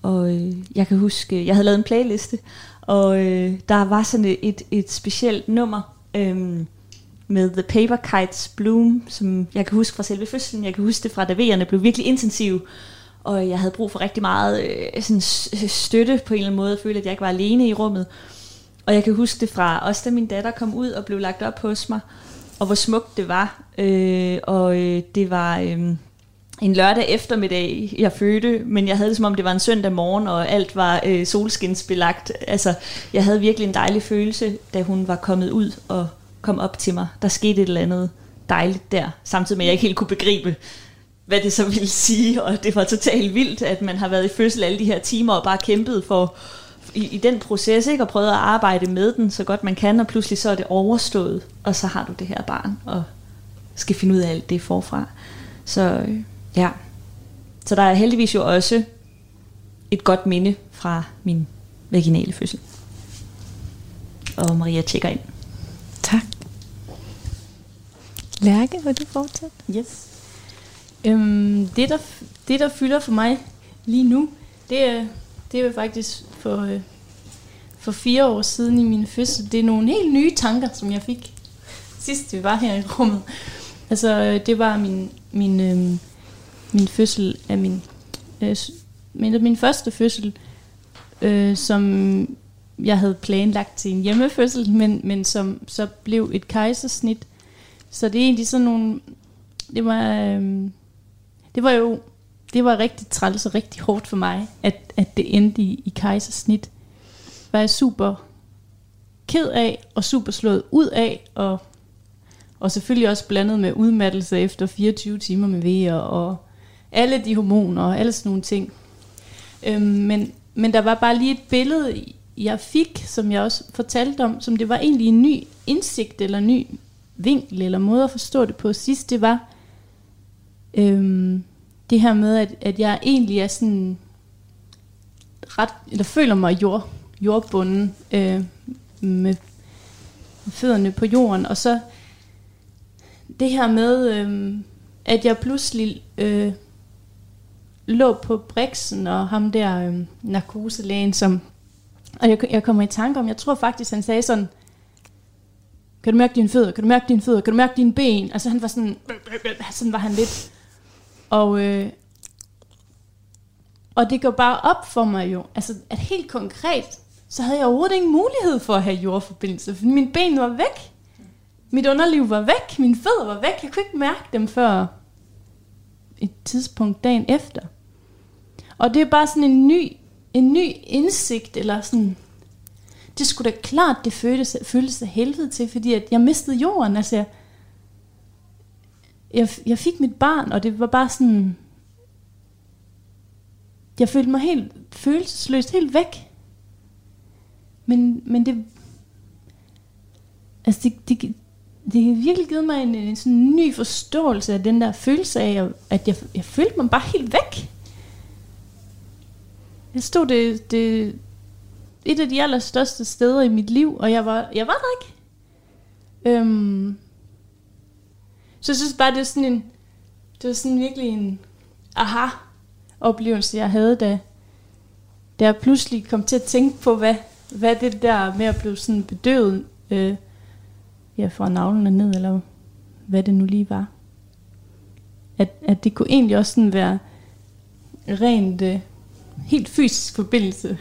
Og øh, jeg kan huske, jeg havde lavet en playliste, og øh, der var sådan et, et specielt nummer øh, med The Paper Kites Bloom, som jeg kan huske fra selve fødslen. Jeg kan huske det fra, da V'erne blev virkelig intensive, og jeg havde brug for rigtig meget øh, sådan støtte på en eller anden måde, Jeg følte, at jeg ikke var alene i rummet. Og jeg kan huske det fra, også da min datter kom ud og blev lagt op hos mig, og hvor smukt det var. Øh, og øh, det var øh, en lørdag eftermiddag, jeg fødte, men jeg havde det som om, det var en søndag morgen, og alt var øh, solskinsbelagt. Altså, jeg havde virkelig en dejlig følelse, da hun var kommet ud og kom op til mig. Der skete et eller andet dejligt der, samtidig med, at jeg ikke helt kunne begribe, hvad det så ville sige, og det var totalt vildt, at man har været i fødsel alle de her timer og bare kæmpet for i, i den proces, ikke? og prøvet at arbejde med den så godt man kan, og pludselig så er det overstået, og så har du det her barn, og skal finde ud af alt det forfra. Så øh, ja, så der er heldigvis jo også et godt minde fra min vaginale fødsel. Og Maria tjekker ind. Tak. Lærke, vil du fortsætte? Yes. Øhm, det, der, det, der fylder for mig lige nu, det er, det er jo faktisk for, øh, for fire år siden i min fødsel. Det er nogle helt nye tanker, som jeg fik sidst vi var her i rummet. Altså, øh, det var min, min, øh, min fødsel af min, øh, min, min første fødsel, øh, som jeg havde planlagt til en hjemmefødsel, men, men som så blev et kejsersnit. Så det er egentlig sådan nogle, det var, øh, det var jo det var rigtig træls og rigtig hårdt for mig, at, at det endte i, i kejsersnit. Var jeg super ked af og super slået ud af, og, og selvfølgelig også blandet med udmattelse efter 24 timer med vejer og alle de hormoner og alle sådan nogle ting. Øhm, men, men der var bare lige et billede, jeg fik, som jeg også fortalte om, som det var egentlig en ny indsigt eller en ny vinkel eller måde at forstå det på sidst. Det var, øhm, det her med, at, at jeg egentlig er sådan ret, eller føler mig jord, jordbunden øh, med fødderne på jorden, og så det her med, øh, at jeg pludselig øh, lå på briksen, og ham der øh, narkoselægen, som, og jeg, jeg kommer i tanke om, jeg tror faktisk, han sagde sådan, kan du mærke dine fødder, kan du mærke dine fødder, kan du mærke dine ben, altså han var sådan, sådan var han lidt, og, øh, og det går bare op for mig jo, altså at helt konkret, så havde jeg overhovedet ingen mulighed for at have jordforbindelse, for mine ben var væk. Mit underliv var væk, mine fødder var væk, jeg kunne ikke mærke dem før et tidspunkt dagen efter. Og det er bare sådan en ny, en ny indsigt, eller sådan, det skulle da klart, det føltes, føltes af helvede til, fordi at jeg mistede jorden, altså jeg, jeg, jeg fik mit barn, og det var bare sådan... Jeg følte mig helt følelsesløst, helt væk. Men, men det, altså det, det, det har virkelig givet mig en, en sådan ny forståelse af den der følelse af, at jeg, jeg følte mig bare helt væk. Jeg stod det, det et af de allerstørste steder i mit liv, og jeg var, jeg var der ikke. Øhm, så jeg synes bare, det er sådan en, det var sådan virkelig en aha-oplevelse, jeg havde, da, da jeg pludselig kom til at tænke på, hvad, hvad det der med at blive sådan bedøvet, øh, ja, fra navlen ned, eller hvad det nu lige var. At, at det kunne egentlig også sådan være rent, øh, helt fysisk forbindelse,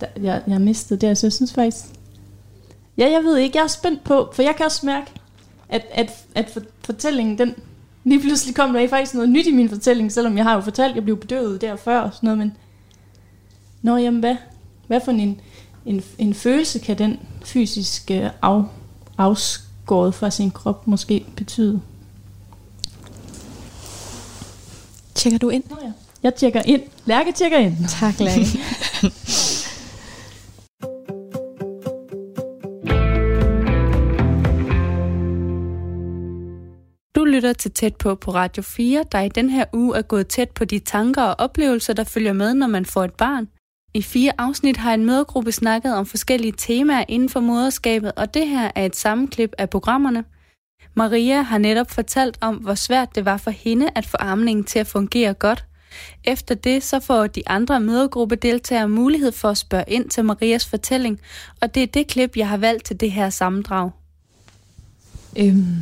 der, jeg, jeg mistede der. Så jeg synes faktisk, ja, jeg ved ikke, jeg er spændt på, for jeg kan også mærke, at, at, at for, fortællingen, den lige pludselig kom der faktisk noget nyt i min fortælling, selvom jeg har jo fortalt, at jeg blev bedøvet der før og sådan noget, men nå, jamen hvad, hvad for en, en, en følelse kan den fysiske af, afskåret fra sin krop måske betyde? Tjekker du ind? Nå ja. Jeg tjekker ind. Lærke tjekker ind. Tak, Lærke. Du lytter til Tæt på på Radio 4, der i den her uge er gået tæt på de tanker og oplevelser, der følger med, når man får et barn. I fire afsnit har en mødergruppe snakket om forskellige temaer inden for moderskabet, og det her er et sammenklip af programmerne. Maria har netop fortalt om, hvor svært det var for hende at få amningen til at fungere godt. Efter det så får de andre mødergruppedeltagere mulighed for at spørge ind til Marias fortælling, og det er det klip, jeg har valgt til det her sammendrag. Øhm,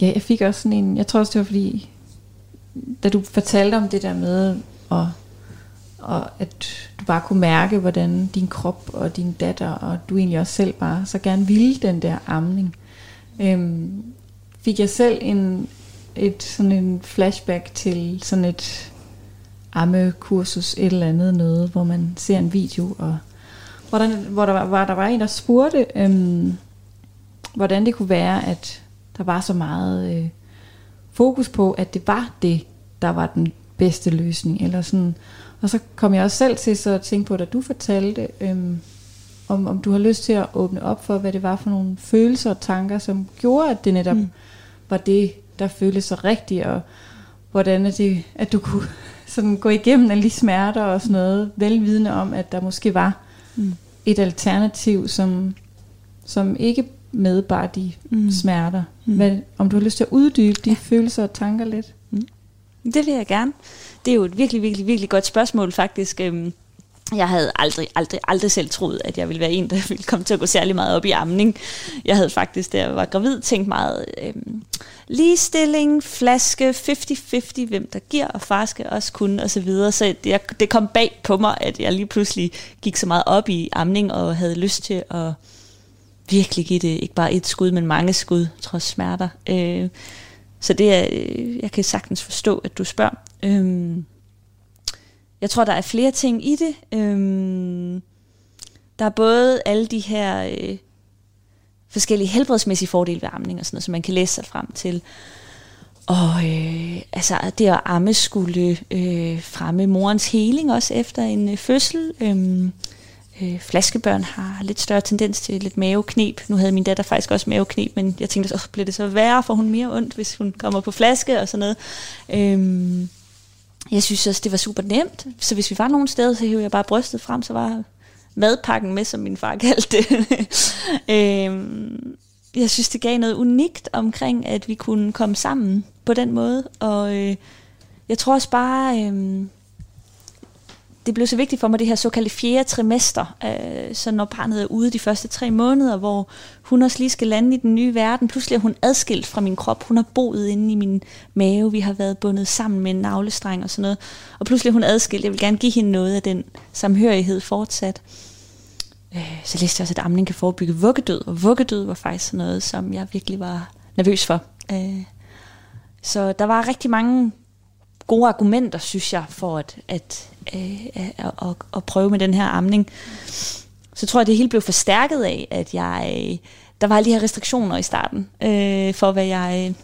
ja, jeg fik også sådan en, jeg tror også det var fordi, da du fortalte om det der med, og, og at du bare kunne mærke, hvordan din krop og din datter, og du egentlig også selv bare så gerne ville den der amning, øhm, fik jeg selv en, et, sådan en flashback til sådan et ammekursus, et eller andet noget, hvor man ser en video, og hvor der, hvor der, var, der var en, der spurgte, øhm, hvordan det kunne være, at der var så meget øh, fokus på, at det var det, der var den bedste løsning. Eller sådan. Og så kom jeg også selv til så at tænke på, da du fortalte, øhm, om, om du har lyst til at åbne op for, hvad det var for nogle følelser og tanker, som gjorde, at det netop mm. var det, der føltes så rigtigt, og hvordan at, det, at du kunne sådan gå igennem alle de smerter og sådan noget, velvidende om, at der måske var mm. et alternativ, som, som ikke med bare de mm. smerter. Mm. Hvad, om du har lyst til at uddybe de ja. følelser og tanker lidt? Mm. Det vil jeg gerne. Det er jo et virkelig, virkelig, virkelig godt spørgsmål faktisk. Øhm, jeg havde aldrig, aldrig, aldrig selv troet, at jeg ville være en, der ville komme til at gå særlig meget op i amning. Jeg havde faktisk, da jeg var gravid, tænkt meget øhm, ligestilling, flaske, 50-50, hvem der giver, og far skal også kunne, og så videre. Så det, det kom bag på mig, at jeg lige pludselig gik så meget op i amning, og havde lyst til at virkelig give det ikke bare et skud, men mange skud, trods smerter. Øh, så det er, øh, jeg kan sagtens forstå, at du spørger. Øh, jeg tror, der er flere ting i det. Øhm, der er både alle de her øh, forskellige helbredsmæssige fordele ved amning og sådan noget, som man kan læse sig frem til. Og øh, altså, det at amme skulle øh, fremme morens heling også efter en øh, fødsel. Øh, øh, flaskebørn har lidt større tendens til lidt maveknep. Nu havde min datter faktisk også maveknep, men jeg tænkte, så bliver det så værre, for hun mere ondt, hvis hun kommer på flaske og sådan noget. Øhm, jeg synes også, det var super nemt. Så hvis vi var nogen steder, så hævde jeg bare brystet frem, så var madpakken med, som min far kaldte det. øhm, jeg synes, det gav noget unikt omkring, at vi kunne komme sammen på den måde. Og øh, jeg tror også bare... Øh, det blev så vigtigt for mig, det her såkaldte fjerde trimester, øh, så når barnet er ude de første tre måneder, hvor hun også lige skal lande i den nye verden. Pludselig er hun adskilt fra min krop. Hun har boet inde i min mave. Vi har været bundet sammen med en navlestreng og sådan noget. Og pludselig er hun adskilt. Jeg vil gerne give hende noget af den samhørighed fortsat. Øh, så læste jeg også, at amning kan forebygge vuggedød. Og vuggedød var faktisk sådan noget, som jeg virkelig var nervøs for. Øh, så der var rigtig mange gode argumenter, synes jeg, for at, at, øh, at, at, at prøve med den her amning. Så tror jeg, det hele blev forstærket af, at jeg øh, der var alle de her restriktioner i starten, øh, for hvad jeg,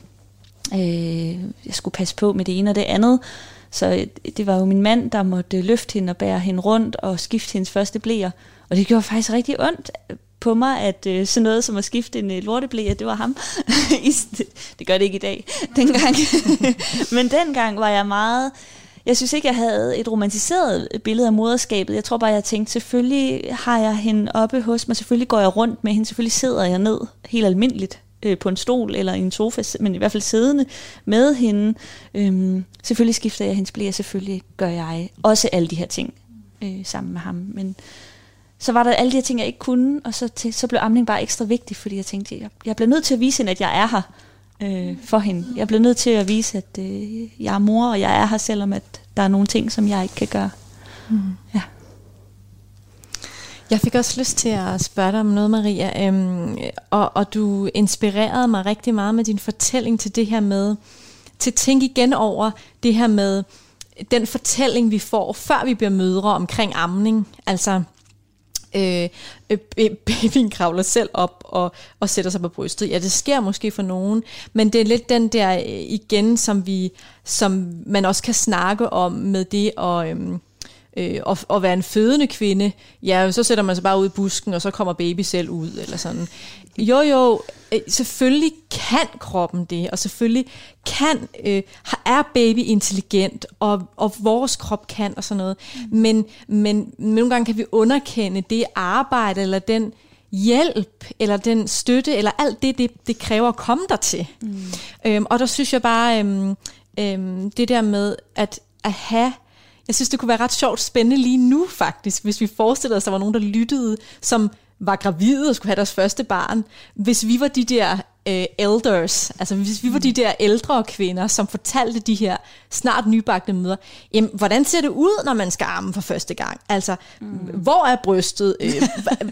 øh, jeg skulle passe på med det ene og det andet. Så det var jo min mand, der måtte løfte hende og bære hende rundt og skifte hendes første blæer. Og det gjorde faktisk rigtig ondt på mig, at øh, sådan noget som at skifte en øh, det var ham. det gør det ikke i dag, dengang. Men dengang var jeg meget... Jeg synes ikke, jeg havde et romantiseret billede af moderskabet. Jeg tror bare, jeg tænkte, selvfølgelig har jeg hende oppe hos mig, selvfølgelig går jeg rundt med hende, selvfølgelig sidder jeg ned helt almindeligt øh, på en stol eller i en sofa, men i hvert fald siddende med hende. Øhm, selvfølgelig skifter jeg hendes blære, selvfølgelig gør jeg også alle de her ting øh, sammen med ham. Men så var der alle de her ting, jeg ikke kunne, og så, til, så blev amning bare ekstra vigtig, fordi jeg tænkte, jeg, jeg bliver nødt til at vise hende, at jeg er her øh, for hende. Jeg blev nødt til at vise, at øh, jeg er mor, og jeg er her, selvom at der er nogle ting, som jeg ikke kan gøre. Mm. Ja. Jeg fik også lyst til at spørge dig om noget, Maria, øhm, og, og du inspirerede mig rigtig meget med din fortælling til det her med, til at tænke igen over det her med den fortælling, vi får, før vi bliver mødre omkring amning. Altså, øh, øh, babyen kravler selv op og, og sætter sig på brystet. Ja, det sker måske for nogen, men det er lidt den der øh, igen, som vi, som man også kan snakke om med det og øhm, øh, og, og være en fødende kvinde, ja, så sætter man sig bare ud i busken, og så kommer baby selv ud, eller sådan. Jo, jo, øh, selvfølgelig kan kroppen det, og selvfølgelig kan, øh, er baby intelligent, og, og vores krop kan, og sådan noget. Mm. Men, men nogle gange kan vi underkende det arbejde, eller den hjælp, eller den støtte, eller alt det, det, det kræver at komme der til. Mm. Øhm, og der synes jeg bare, øhm, øhm, det der med at, at have jeg synes, det kunne være ret sjovt spændende lige nu faktisk, hvis vi forestillede os, at der var nogen, der lyttede, som var gravide og skulle have deres første barn. Hvis vi var de der øh, elders, altså hvis vi var de der ældre kvinder, som fortalte de her snart nybagte møder, jamen, hvordan ser det ud, når man skal arme for første gang? Altså, mm. hvor er brystet? Øh,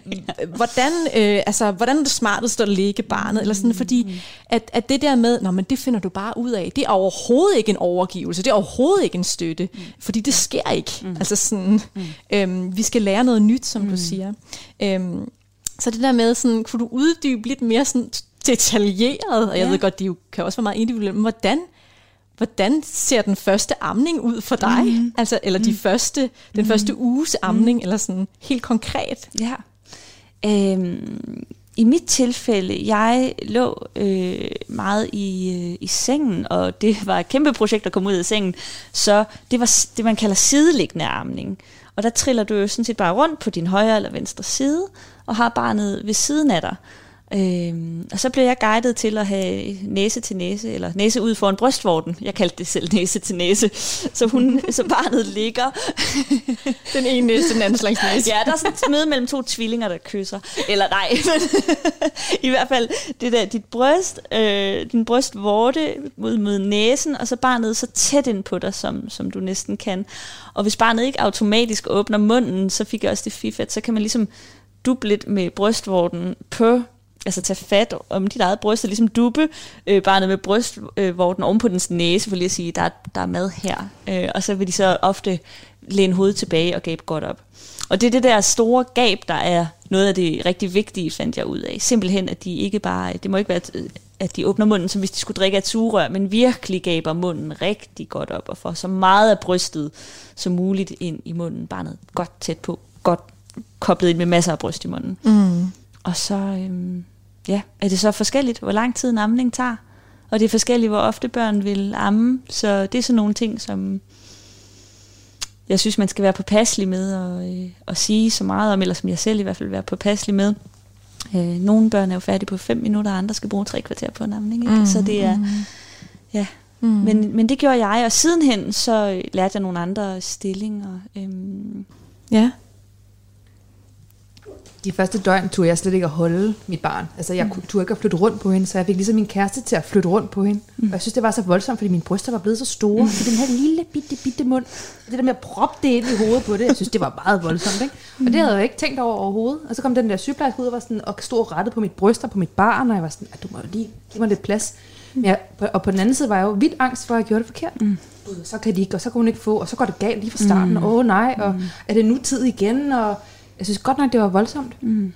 hvordan, øh, altså, hvordan er det smartest at lægge barnet? Eller sådan, fordi mm. at, at det der med, Nå, men det finder du bare ud af, det er overhovedet ikke en overgivelse, det er overhovedet ikke en støtte, mm. fordi det sker ikke. Mm. Altså sådan, øhm, vi skal lære noget nyt, som mm. du siger. Øhm, så det der med, sådan, kunne du uddybe lidt mere sådan detaljeret, og jeg ja. ved godt, de jo kan også være meget individuelle, men hvordan, hvordan ser den første amning ud for dig? Mm. Altså, eller de mm. første, den mm. første uges amning, mm. eller sådan helt konkret? Ja. Øhm, I mit tilfælde, jeg lå øh, meget i, øh, i sengen, og det var et kæmpe projekt at komme ud af sengen, så det var det, man kalder sideliggende amning. Og der triller du jo sådan set bare rundt på din højre eller venstre side, og har barnet ved siden af dig. Øhm, og så blev jeg guidet til at have næse til næse, eller næse ud foran brystvorten. Jeg kaldte det selv næse til næse. Så, hun, så barnet ligger. den ene næse, den anden slags næse. Ja, der er sådan et møde mellem to tvillinger, der kysser. Eller nej, men i hvert fald det der, dit bryst, øh, din brystvorte mod, mod næsen, og så barnet så tæt ind på dig, som, som du næsten kan. Og hvis barnet ikke automatisk åbner munden, så fik jeg også det fif, at så kan man ligesom duble lidt med brystvorten på altså tage fat om dit eget bryst, og ligesom duppe øh, barnet med brystvorten øh, hvor den ovenpå dens næse, for lige at sige, der, der er mad her. Øh, og så vil de så ofte læne hovedet tilbage og gabe godt op. Og det er det der store gab, der er noget af det rigtig vigtige, fandt jeg ud af. Simpelthen, at de ikke bare, det må ikke være, at de åbner munden, som hvis de skulle drikke af sugerør, men virkelig gaber munden rigtig godt op, og får så meget af brystet som muligt ind i munden. Barnet godt tæt på, godt koblet ind med masser af bryst i munden. Mm. Og så øhm, ja, er det så forskelligt, hvor lang tid en amning tager. Og det er forskelligt, hvor ofte børn vil amme. Så det er sådan nogle ting, som jeg synes, man skal være påpasselig med og, øh, og sige så meget om, eller som jeg selv i hvert fald være påpasselig med. Øh, nogle børn er jo færdige på 5 minutter, og andre skal bruge tre kvarter på en amning. Ikke? Mm, så det er, mm. ja. Mm. Men, men det gjorde jeg, og sidenhen så lærte jeg nogle andre stillinger. Øhm, ja de første døgn turde jeg slet ikke at holde mit barn. Altså jeg mm. turde ikke at flytte rundt på hende, så jeg fik ligesom min kæreste til at flytte rundt på hende. Mm. Og jeg synes, det var så voldsomt, fordi mine bryster var blevet så store. Mm. Så den her lille bitte, bitte mund, og det der med at proppe det ind i hovedet på det, jeg synes, det var meget voldsomt. Ikke? Og det havde jeg ikke tænkt over overhovedet. Og så kom den der sygeplejerske ud og, var sådan, og stod rettet på mit bryst og på mit barn, og jeg var sådan, at du må lige give mig lidt plads. Men jeg, og på den anden side var jeg jo vildt angst for, at jeg gjorde det forkert. Mm. Så kan de ikke, og så kan hun ikke få, og så går det galt lige fra starten. Mm. Åh mm. oh, nej, og mm. er det nu tid igen? Og jeg synes godt nok, det var voldsomt. Mm.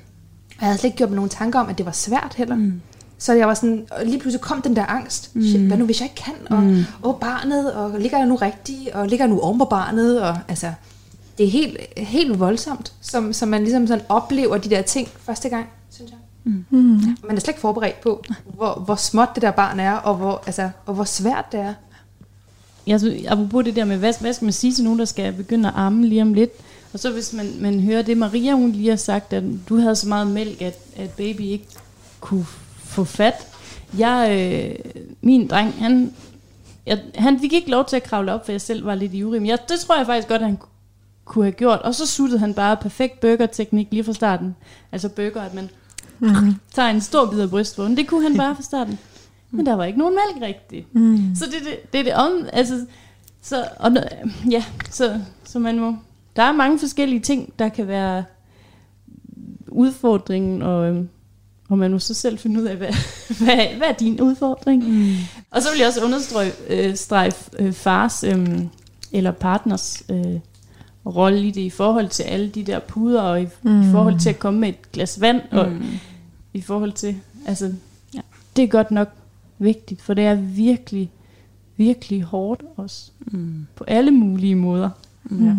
Jeg havde slet ikke gjort mig nogen tanker om, at det var svært heller. Mm. Så jeg var sådan, og lige pludselig kom den der angst. Mm. Shit, hvad nu hvis jeg ikke kan? Og mm. åh, barnet, og ligger jeg nu rigtigt? Og ligger jeg nu oven på barnet? Og altså, det er helt, helt voldsomt, som, som man ligesom sådan oplever de der ting første gang. Mm. Mm. Man er slet ikke forberedt på, hvor, hvor småt det der barn er, og hvor, altså, og hvor svært det er. Jeg synes, apropos det der med, hvad, hvad skal man sige til nogen, der skal begynde at amme lige om lidt? Og så hvis man, man hører det, Maria hun lige har sagt, at du havde så meget mælk, at, at baby ikke kunne få fat. Jeg, øh, min dreng, han, jeg, han fik ikke lov til at kravle op, for jeg selv var lidt ivrig. Men jeg, det tror jeg faktisk godt, at han kunne have gjort. Og så suttede han bare perfekt burger-teknik lige fra starten. Altså burger, at man mm. tager en stor bid af brystvorten. Det kunne han bare fra starten. Men der var ikke nogen mælk rigtigt. Mm. Så det, det, det er det om... Altså, så, og, ja, så, så man må... Der er mange forskellige ting, der kan være udfordringen, og, øhm, og man må så selv finde ud af, hvad, hvad, hvad er din udfordring? Mm. Og så vil jeg også understrege øh, øh, fars øh, eller partners øh, rolle i det i forhold til alle de der puder, og i, mm. i forhold til at komme med et glas vand, mm. og i forhold til, altså, ja, det er godt nok vigtigt, for det er virkelig, virkelig hårdt også, mm. på alle mulige måder. Mm. Ja.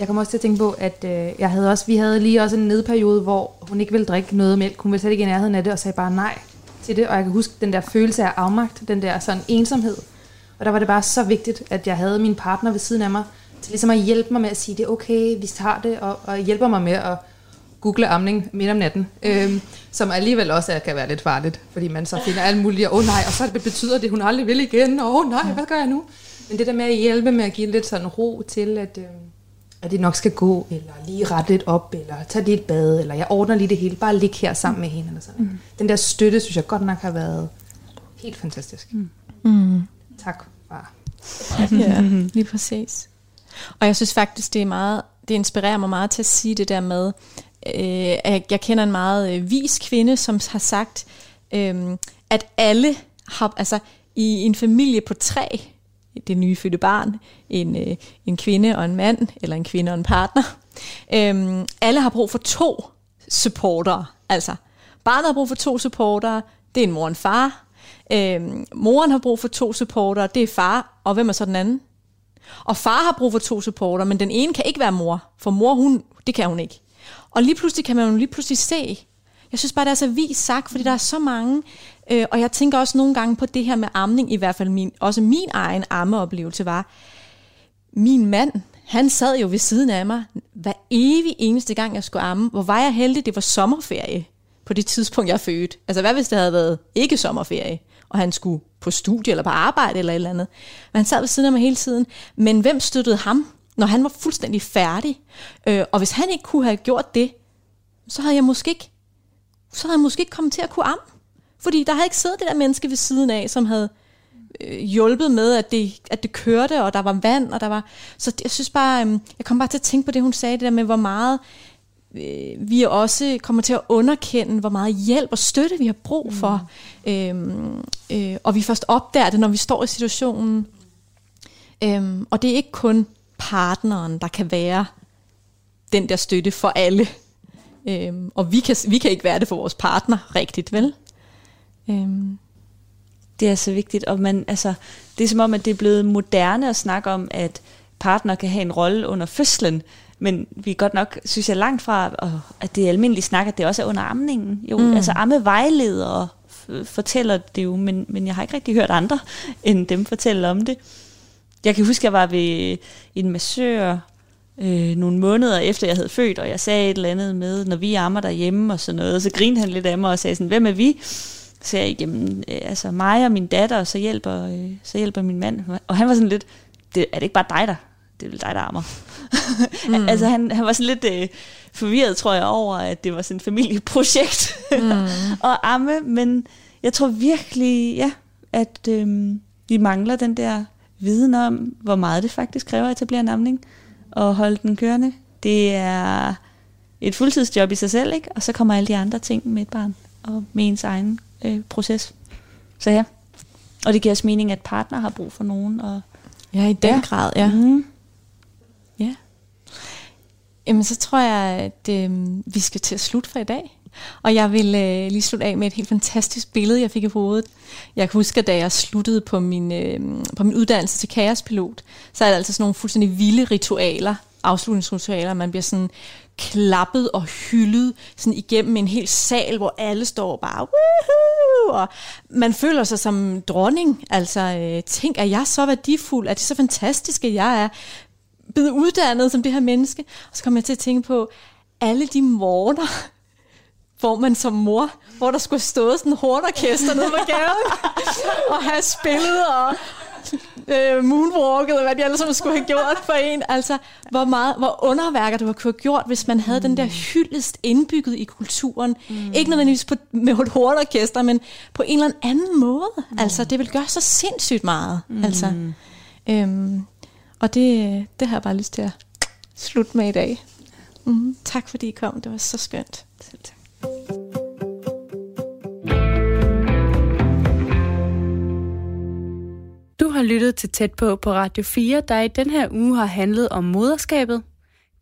Jeg kommer også til at tænke på, at øh, jeg havde også, vi havde lige også en nedperiode, hvor hun ikke ville drikke noget mælk. Hun ville slet ikke i nærheden af det, og sagde bare nej til det. Og jeg kan huske den der følelse af afmagt, den der sådan ensomhed. Og der var det bare så vigtigt, at jeg havde min partner ved siden af mig, til ligesom at hjælpe mig med at sige, det er okay, vi tager det, og, og hjælper mig med at google amning midt om natten, øhm, som alligevel også er, kan være lidt farligt, fordi man så finder alt muligt, åh oh, nej, og så betyder det, hun aldrig vil igen, åh oh, nej, hvad gør jeg nu? Men det der med at hjælpe med at give lidt sådan ro til, at, øhm, at det nok skal gå, eller lige rette lidt op, eller tage lige et bad, eller jeg ordner lige det hele, bare ligge her sammen med hende, eller sådan. Mm. Den der støtte, synes jeg godt nok har været helt fantastisk. Mm. Mm. Tak, far. ja, lige præcis. Og jeg synes faktisk, det er meget, det inspirerer mig meget til at sige det der med, øh, at jeg kender en meget øh, vis kvinde, som har sagt, øh, at alle har, altså i en familie på tre, det nyfødte barn, en, øh, en kvinde og en mand, eller en kvinde og en partner, Øhm, alle har brug for to supportere. Altså, barnet har brug for to supportere, det er en mor og en far. Øhm, moren har brug for to supportere, det er far, og hvem er så den anden? Og far har brug for to supporter, men den ene kan ikke være mor, for mor, hun, det kan hun ikke. Og lige pludselig kan man jo lige pludselig se, jeg synes bare, det er så vis sagt, fordi der er så mange, øh, og jeg tænker også nogle gange på det her med amning, i hvert fald min, også min egen ammeoplevelse var, min mand, han sad jo ved siden af mig hver evig eneste gang, jeg skulle amme. Hvor var jeg heldig, det var sommerferie på det tidspunkt, jeg fødte. Altså hvad hvis det havde været ikke sommerferie, og han skulle på studie eller på arbejde eller et eller andet. Men han sad ved siden af mig hele tiden. Men hvem støttede ham, når han var fuldstændig færdig? Øh, og hvis han ikke kunne have gjort det, så havde jeg måske ikke, så havde jeg måske ikke kommet til at kunne amme. Fordi der havde ikke siddet det der menneske ved siden af, som havde øh, hjulpet med, at det, at det kørte, og der var vand, og der var... Så jeg synes bare, øh, jeg kom bare til at tænke på det, hun sagde, det der med, hvor meget øh, vi også kommer til at underkende, hvor meget hjælp og støtte vi har brug for. Mm. Øhm, øh, og vi først opdager det, når vi står i situationen. Øhm, og det er ikke kun partneren, der kan være den der støtte for alle. Øhm, og vi kan, vi kan ikke være det for vores partner rigtigt, vel? Øhm. Det er så vigtigt, og man, altså, det er som om, at det er blevet moderne at snakke om, at partner kan have en rolle under fødslen, men vi er godt nok, synes jeg, langt fra, at det er almindeligt snak, at det også er under amningen. Jo, mm. altså ammevejledere fortæller det jo, men, men jeg har ikke rigtig hørt andre, end dem fortælle om det. Jeg kan huske, at jeg var ved en massør øh, nogle måneder efter, jeg havde født, og jeg sagde et eller andet med, når vi ammer derhjemme og sådan noget, og så grinede han lidt af mig og sagde sådan, hvem er vi? Så sagde jeg, jamen, øh, altså mig og min datter, og så hjælper, øh, så hjælper min mand. Og han var sådan lidt, det, er det ikke bare dig, der? Det er vel dig, der ammer. Mm. altså han, han var sådan lidt øh, forvirret, tror jeg, over, at det var sådan et familieprojekt mm. at amme, men jeg tror virkelig, ja, at øh, vi mangler den der viden om, hvor meget det faktisk kræver at etablere en amning og holde den kørende. Det er et fuldtidsjob i sig selv, ikke? og så kommer alle de andre ting med et barn og med ens egen øh, proces. Så ja, og det giver os mening, at partner har brug for nogen. Og, ja, i den ja. grad, ja. Mm. Ja. Jamen, så tror jeg, at øh, vi skal til at slutte for i dag. Og jeg vil øh, lige slutte af med et helt fantastisk billede, jeg fik i hovedet. Jeg kan huske, at da jeg sluttede på min, øh, på min uddannelse til kaospilot, så er der altså sådan nogle fuldstændig vilde ritualer, afslutningsritualer, man bliver sådan klappet og hyldet sådan igennem en hel sal, hvor alle står bare, Woohoo! og man føler sig som dronning. Altså, øh, tænk, er jeg så værdifuld? Er det så fantastisk, at jeg er blevet uddannet som det her menneske? Og så kommer jeg til at tænke på alle de morgener, hvor man som mor, hvor der skulle stå sådan en hornorkester nede på gaden, og have spillet og øh, moonwalket, og hvad de sammen skulle have gjort for en. Altså, hvor, meget, hvor underværker du kunne have gjort, hvis man havde mm. den der hyldest indbygget i kulturen. Mm. Ikke nødvendigvis på, med et hornorkester, men på en eller anden måde. Mm. Altså, det vil gøre så sindssygt meget. Mm. Altså, øhm, og det, det har jeg bare lyst til at slutte med i dag. Mm. Tak fordi I kom, det var så skønt. Selv tak. Du har lyttet til Tæt på på Radio 4, der i den her uge har handlet om moderskabet.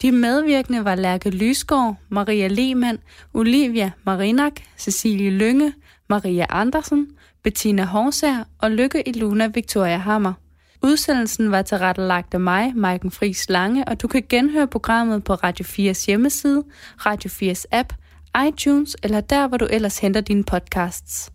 De medvirkende var Lærke Lysgaard, Maria Lehmann, Olivia Marinak, Cecilie Lønge, Maria Andersen, Bettina Horsager og Lykke Iluna Victoria Hammer. Udsendelsen var tilrettelagt af mig, Maiken Friis Lange, og du kan genhøre programmet på Radio 4's hjemmeside, Radio 4's app, iTunes eller der, hvor du ellers henter dine podcasts.